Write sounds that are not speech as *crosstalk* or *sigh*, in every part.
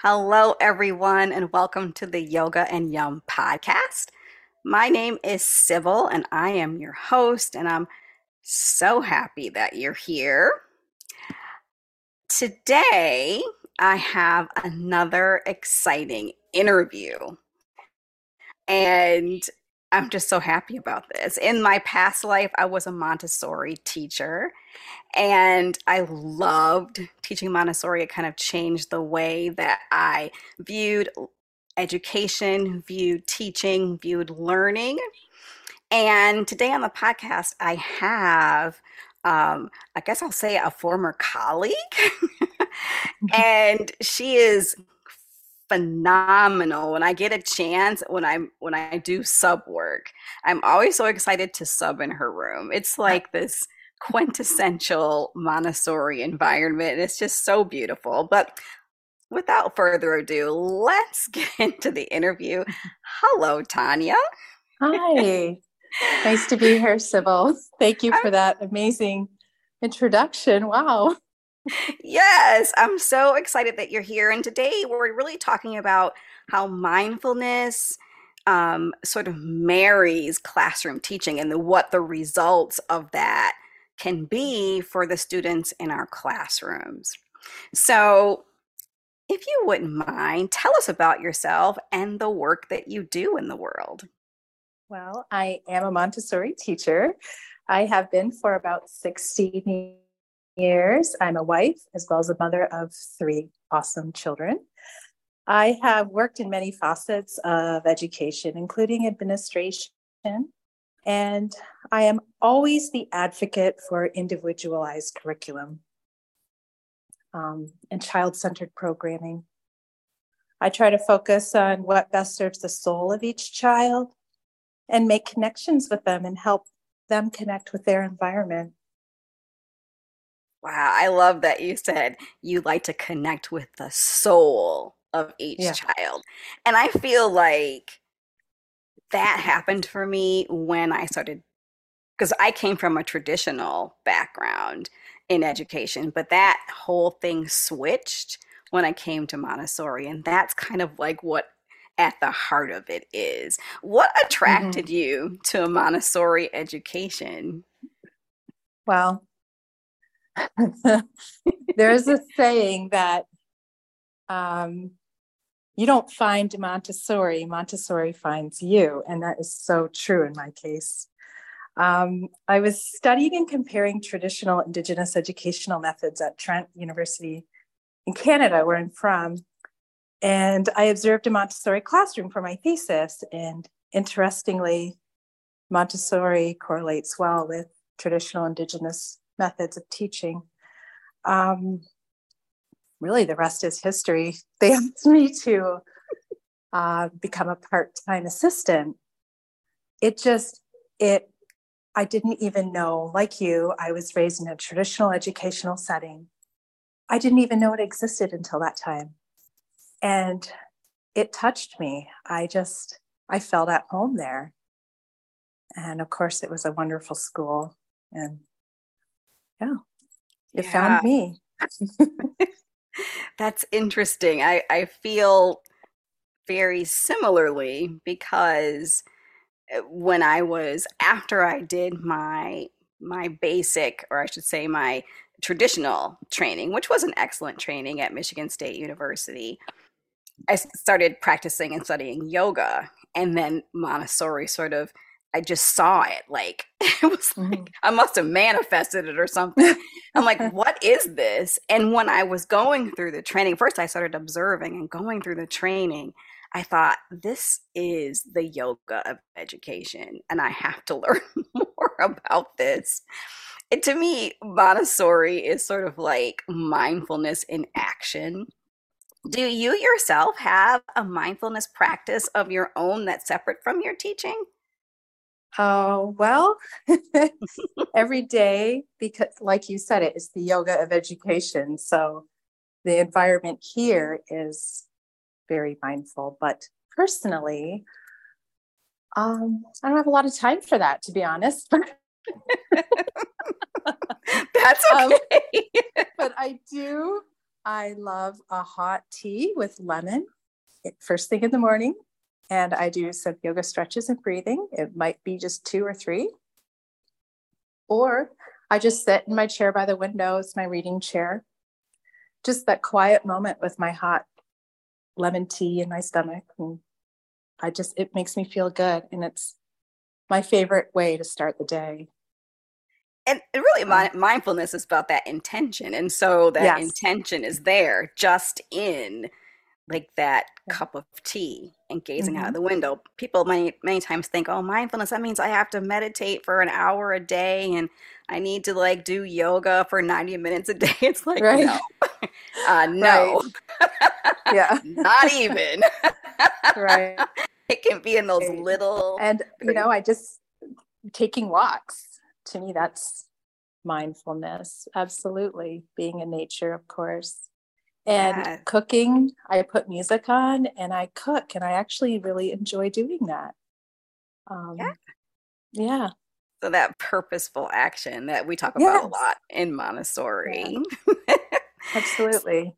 Hello, everyone, and welcome to the Yoga and Yum podcast. My name is Sybil, and I am your host, and I'm so happy that you're here. Today, I have another exciting interview. And I'm just so happy about this. In my past life, I was a Montessori teacher and I loved teaching Montessori. It kind of changed the way that I viewed education, viewed teaching, viewed learning. And today on the podcast, I have, um, I guess I'll say, a former colleague. *laughs* *laughs* and she is phenomenal when i get a chance when i'm when i do sub work i'm always so excited to sub in her room it's like this quintessential montessori environment it's just so beautiful but without further ado let's get *laughs* into the interview. Hello tanya. Hi. *laughs* Nice to be here sybil. Thank you for that amazing introduction. Wow. Yes, I'm so excited that you're here. And today we're really talking about how mindfulness um, sort of marries classroom teaching and the, what the results of that can be for the students in our classrooms. So, if you wouldn't mind, tell us about yourself and the work that you do in the world. Well, I am a Montessori teacher. I have been for about 16 years. I'm a wife as well as a mother of three awesome children. I have worked in many facets of education, including administration, and I am always the advocate for individualized curriculum um, and child centered programming. I try to focus on what best serves the soul of each child and make connections with them and help them connect with their environment. Wow, I love that you said you like to connect with the soul of each yeah. child. And I feel like that happened for me when I started because I came from a traditional background in education, but that whole thing switched when I came to Montessori. And that's kind of like what at the heart of it is. What attracted mm-hmm. you to a Montessori education? Well, *laughs* There's a saying that um, you don't find Montessori, Montessori finds you. And that is so true in my case. Um, I was studying and comparing traditional Indigenous educational methods at Trent University in Canada, where I'm from. And I observed a Montessori classroom for my thesis. And interestingly, Montessori correlates well with traditional Indigenous methods of teaching. Um, really, the rest is history. *laughs* They asked me to uh, become a part-time assistant. It just it. I didn't even know, like you, I was raised in a traditional educational setting. I didn't even know it existed until that time. And it touched me. I just, I felt at home there. And of course, it was a wonderful school. And yeah, it yeah. found me. *laughs* That's interesting. I, I feel very similarly because eh, when I was after I did my my basic or I should say my traditional training, which was an excellent training at Michigan State University, I started practicing and studying yoga and then Montessori sort of I just saw it. Like *laughs* it was like mm-hmm. I must have manifested it or something. I'm like, *laughs* what is this? And when I was going through the training, first I started observing and going through the training. I thought this is the yoga of education, and I have to *laughs* learn more about this. And to me, Montessori is sort of like mindfulness in action. Do you yourself have a mindfulness practice of your own that's separate from your teaching? Oh, well, *laughs* every day, because like you said, it is the yoga of education. So the environment here is very mindful. But personally, um, I don't have a lot of time for that, to be honest. *laughs* That's um, okay. Um, *laughs* but I do I love a hot tea with lemon first thing in the morning. And I do some yoga stretches and breathing. It might be just two or three. Or I just sit in my chair by the window, it's my reading chair. Just that quiet moment with my hot lemon tea in my stomach. And I just, it makes me feel good. And it's my favorite way to start the day and really um, mi- mindfulness is about that intention and so that yes. intention is there just in like that cup of tea and gazing mm-hmm. out of the window. People many many times think oh mindfulness that means i have to meditate for an hour a day and i need to like do yoga for 90 minutes a *laughs* day. It's like right. no. *laughs* Uh, no. Yeah. *laughs* Not even. Right. It can be in those little and you know i just taking walks to me, that's mindfulness. Absolutely. Being in nature, of course. And yeah. cooking, I put music on and I cook, and I actually really enjoy doing that. Um, yeah. Yeah. So that purposeful action that we talk about yes. a lot in Montessori. Yeah. *laughs* Absolutely.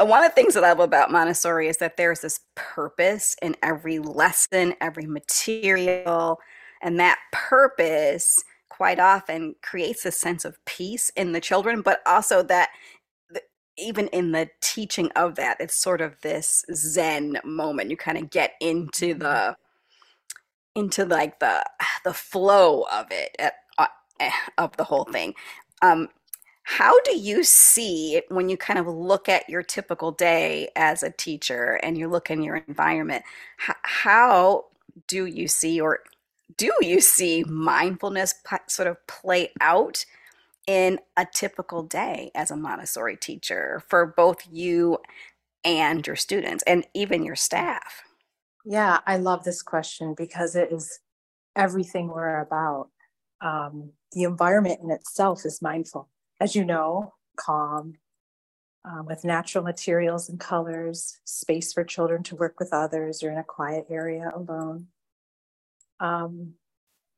One of the things that I love about Montessori is that there's this purpose in every lesson, every material, and that purpose quite often creates a sense of peace in the children, but also that even in the teaching of that, it's sort of this Zen moment. You kind of get into mm-hmm. the into like the the flow of it uh, eh, of the whole thing. Um, how do you see when you kind of look at your typical day as a teacher and you look in your environment? How, how do you see, or do you see mindfulness sort of play out in a typical day as a Montessori teacher for both you and your students and even your staff? Yeah, I love this question because it is everything we're about. Um, the environment in itself is mindful. As you know, calm, um, with natural materials and colors, space for children to work with others or in a quiet area alone. Um,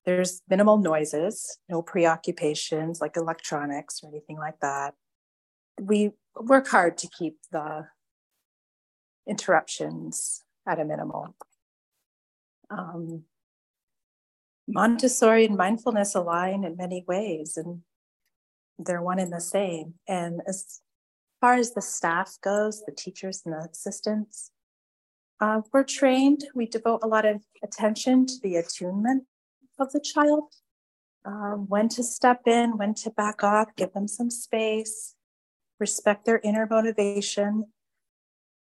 there's minimal noises, no preoccupations like electronics or anything like that. We work hard to keep the interruptions at a minimal. Um, Montessori and mindfulness align in many ways, and they're one and the same. And as far as the staff goes, the teachers and the assistants, uh, we're trained, we devote a lot of attention to the attunement of the child, um, when to step in, when to back off, give them some space, respect their inner motivation.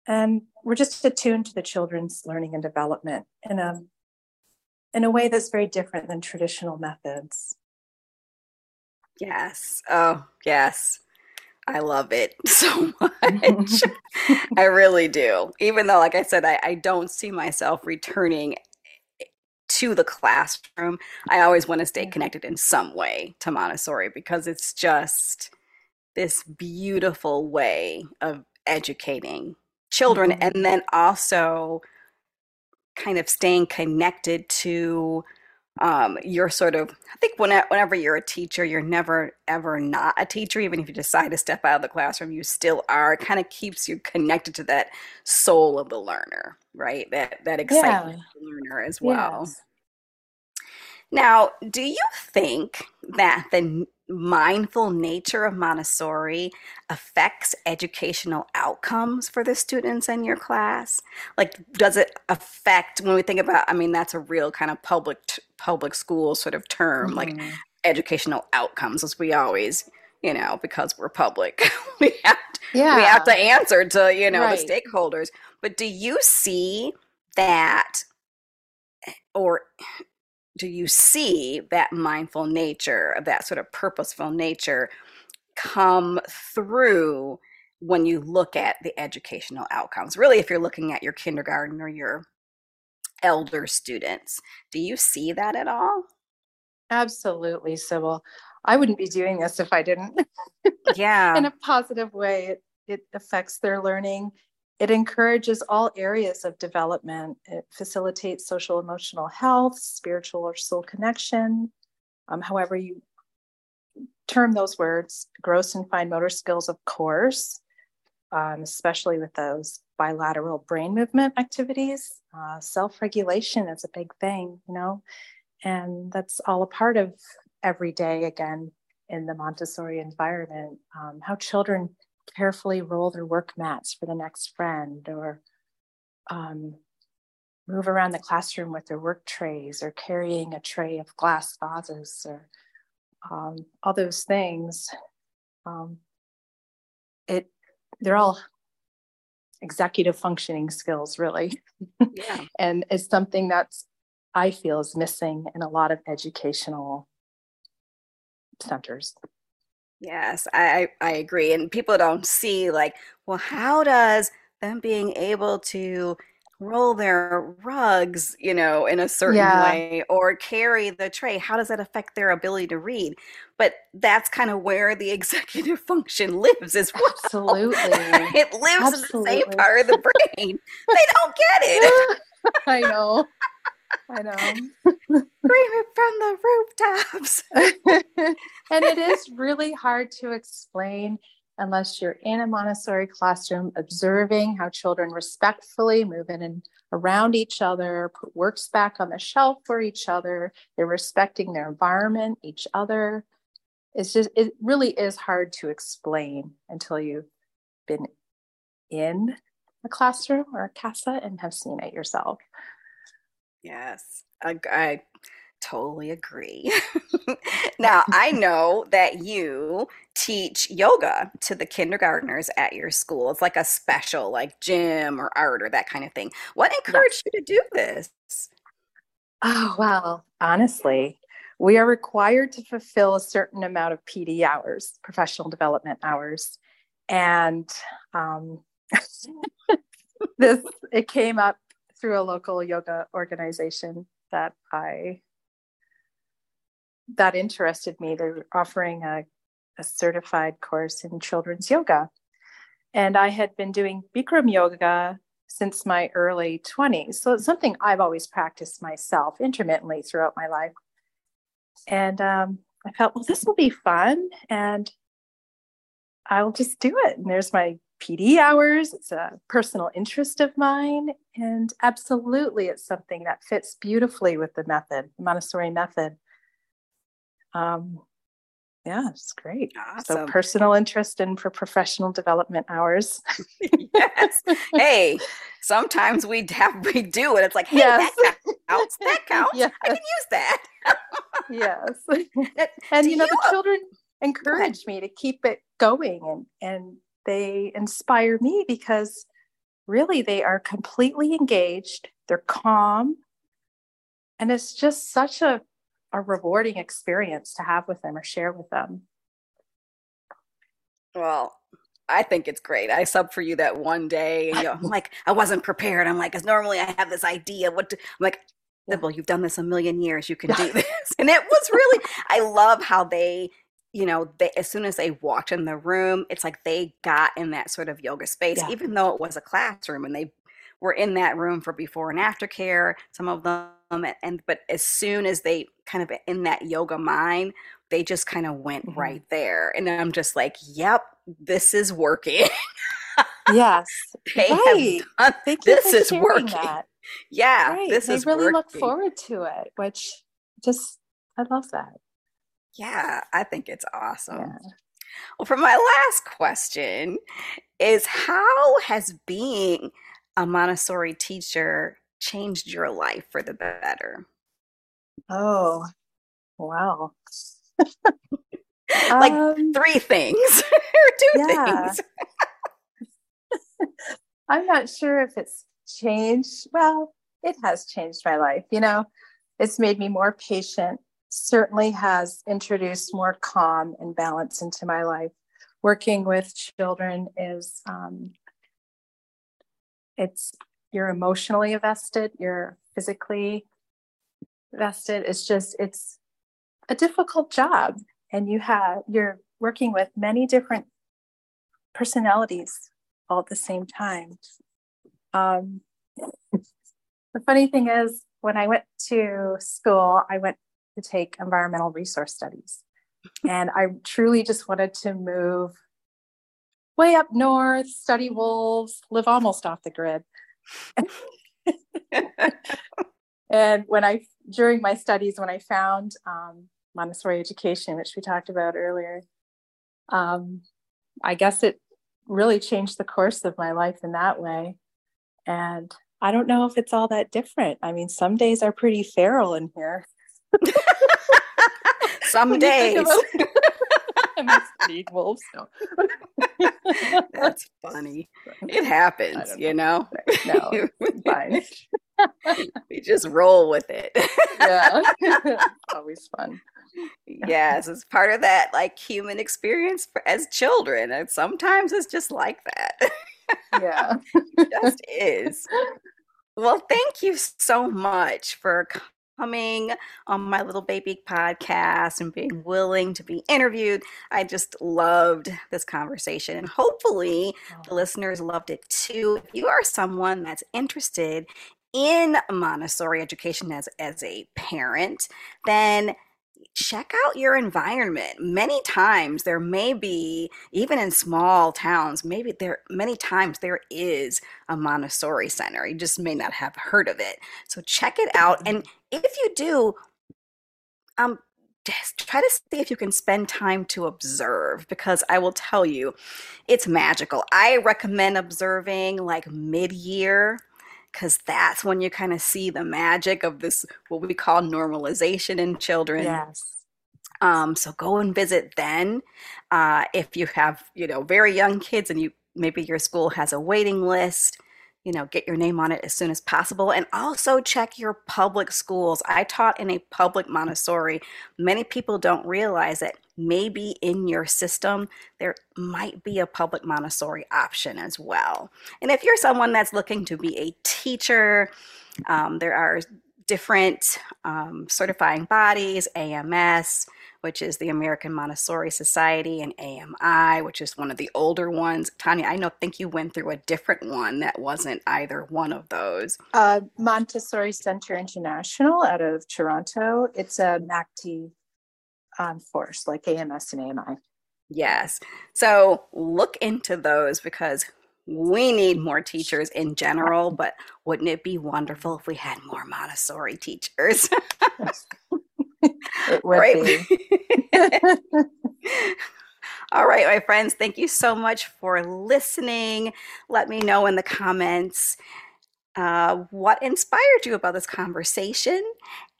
And we're just attuned to the children's learning and development in a, in a way that's very different than traditional methods. Yes. Oh, yes. I love it *laughs* so much. *laughs* I really do. Even though, like I said, I, I don't see myself returning to the classroom, I always want to stay connected in some way to Montessori because it's just this beautiful way of educating children mm-hmm. and then also kind of staying connected to um, you're sort of i think whenever you're a teacher you're never ever not a teacher even if you decide to step out of the classroom you still are it kind of keeps you connected to that soul of the learner right that that excitement yeah. learner as well yes. now do you think that the mindful nature of Montessori affects educational outcomes for the students in your class? Like, does it affect when we think about? I mean, that's a real kind of public public school sort of term, mm-hmm. like educational outcomes, as we always, you know, because we're public, *laughs* we have to, yeah. we have to answer to you know right. the stakeholders. But do you see that, or do you see that mindful nature, of that sort of purposeful nature come through when you look at the educational outcomes? Really, if you're looking at your kindergarten or your elder students, do you see that at all? Absolutely, Sybil. I wouldn't be doing this if I didn't. *laughs* Yeah. In a positive way, it, it affects their learning it encourages all areas of development. It facilitates social emotional health, spiritual or soul connection, um, however you term those words, gross and fine motor skills, of course, um, especially with those bilateral brain movement activities. Uh, Self regulation is a big thing, you know, and that's all a part of every day again in the Montessori environment. Um, how children carefully roll their work mats for the next friend or um, move around the classroom with their work trays or carrying a tray of glass vases or um, all those things. Um, it they're all executive functioning skills, really. Yeah. *laughs* and it's something that's I feel is missing in a lot of educational centers. Yes, I, I agree. And people don't see, like, well, how does them being able to roll their rugs, you know, in a certain Yeah. way or carry the tray, how does that affect their ability to read? But that's kind of where the *laughs* executive function lives as well. Absolutely. it lives in the same part of the brain. they don't get it. *laughs* I know. *laughs* I know. Scream it from the rooftops. *laughs* and it is really hard to explain unless you're in a Montessori classroom observing how children respectfully move in and around each other, put works back on the shelf for each other, they're respecting their environment, each other. It's just, it really is hard to explain until you've been in a classroom or a casa and have seen it yourself. Yes, I, I totally agree. *laughs* *laughs* now, I know that you teach yoga to the kindergartners at your school. It's like a special, like gym or art or that kind of thing. What encouraged you to do this? Oh, well, honestly, we are required to fulfill a certain amount of PD hours, professional development hours. And um, *laughs* this, it came up through a local yoga organization that I, that interested me. They're offering a, a certified course in children's yoga. And I had been doing Bikram yoga since my early 20s. So it's something I've always practiced myself intermittently throughout my life. And um, I felt, well, this will be fun. And I'll just do it. And there's my PD hours. It's a personal interest of mine. And absolutely, it's something that fits beautifully with the method, Montessori method. Um, yeah, it's great. So personal interest and for professional development hours. *laughs* yes. Hey, sometimes we have we do it. It's like, hey, Yes. that counts. That *laughs* counts. Yes. I can use that. yes. *laughs* And Do you know you- the children encourage me to keep it going and and they inspire me because really they are completely engaged they're calm and it's just such a a rewarding experience to have with them or share with them Well, I think it's great. I sub for you that one day, and you know, I'm like, I wasn't prepared. I'm like, because normally I have this idea. What to, I'm like, well, you've done this a million years. You can *laughs* do this, and it was really. I love how they, you know, they as soon as they walked in the room, it's like they got in that sort of yoga space, Yeah. even though it was a classroom, and they were in that room for before and after care. Some of them, and, but as soon as they kind of in that yoga mind, they just kind of went Mhm. right there, and I'm just like, yep, this is working. yes *laughs* they right have done, this is working. that Yeah, right this they is really look forward to it which just i love that Yeah, I think it's awesome. yeah Well, for my last question is how has being a Montessori teacher changed your life for the better? oh wow Like Um, three things *laughs* or two things. *laughs* *laughs* I'm not sure if it's changed. Well, it has changed my life. You know, it's made me more patient, certainly has introduced more calm and balance into my life. Working with children is, um, it's, you're emotionally invested, you're physically vested. It's just, it's a difficult job. And you have, you're working with many different personalities all at the same time. Um, the funny thing is, when I went to school, I went to take environmental resource studies. And I truly just wanted to move way up north, study wolves, live almost off the grid. *laughs* and when I, during my studies, when I found um, Montessori education, which we talked about earlier, um, I guess it really changed the course of my life in that way. And I don't know if it's all that different. I mean, some days are pretty feral in here. Some days. *laughs* *laughs* I need wolves. No. *laughs* That's funny. It happens, you know. No, fine. we just roll with it. yeah, always fun. yes, it's part of that like human experience for, as children, and sometimes it's just like that. yeah, it just is. Well, thank you so much for coming on my little baby podcast and being willing to be interviewed. I just loved this conversation and hopefully the listeners loved it too. If you are someone that's interested in Montessori education as, as a parent, then check out your environment. Many times there may be, even in small towns, maybe there many times there is a Montessori center. You just may not have heard of it. So check it out. And if you do, um, just try to see if you can spend time to observe because I will tell you, it's magical. I recommend observing like mid year because that's when you kind of see the magic of this what we call normalization in children yes um, so go and visit then uh, if you have you know very young kids and you maybe your school has a waiting list you know, get your name on it as soon as possible. And also check your public schools. I taught in a public Montessori. Many people don't realize that maybe in your system there might be a public Montessori option as well. And if you're someone that's looking to be a teacher, um, there are different um, certifying bodies, AMS, which is the American Montessori Society, and AMI, which is one of the older ones. Tanya, I know think you went through a different one that wasn't either one of those. Uh, Montessori Center International out of Toronto. It's a MACT um, force like AMS and AMI. Yes. So look into those because we need more teachers in general, but wouldn't it be wonderful if we had more Montessori teachers? *laughs* it would right. be. *laughs* All right, my friends, thank you so much for listening. Let me know in the comments uh, what inspired you about this conversation.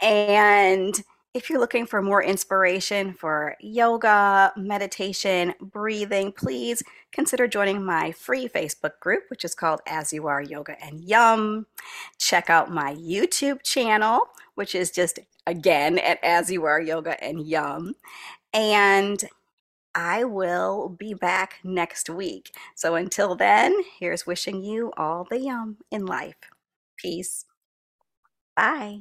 And if you're looking for more inspiration for yoga, meditation, breathing, please consider joining my free Facebook group, which is called As You Are Yoga and Yum. Check out my YouTube channel, which is just again at As You Are Yoga and Yum. And I will be back next week. So until then, here's wishing you all the yum in life. Peace. Bye.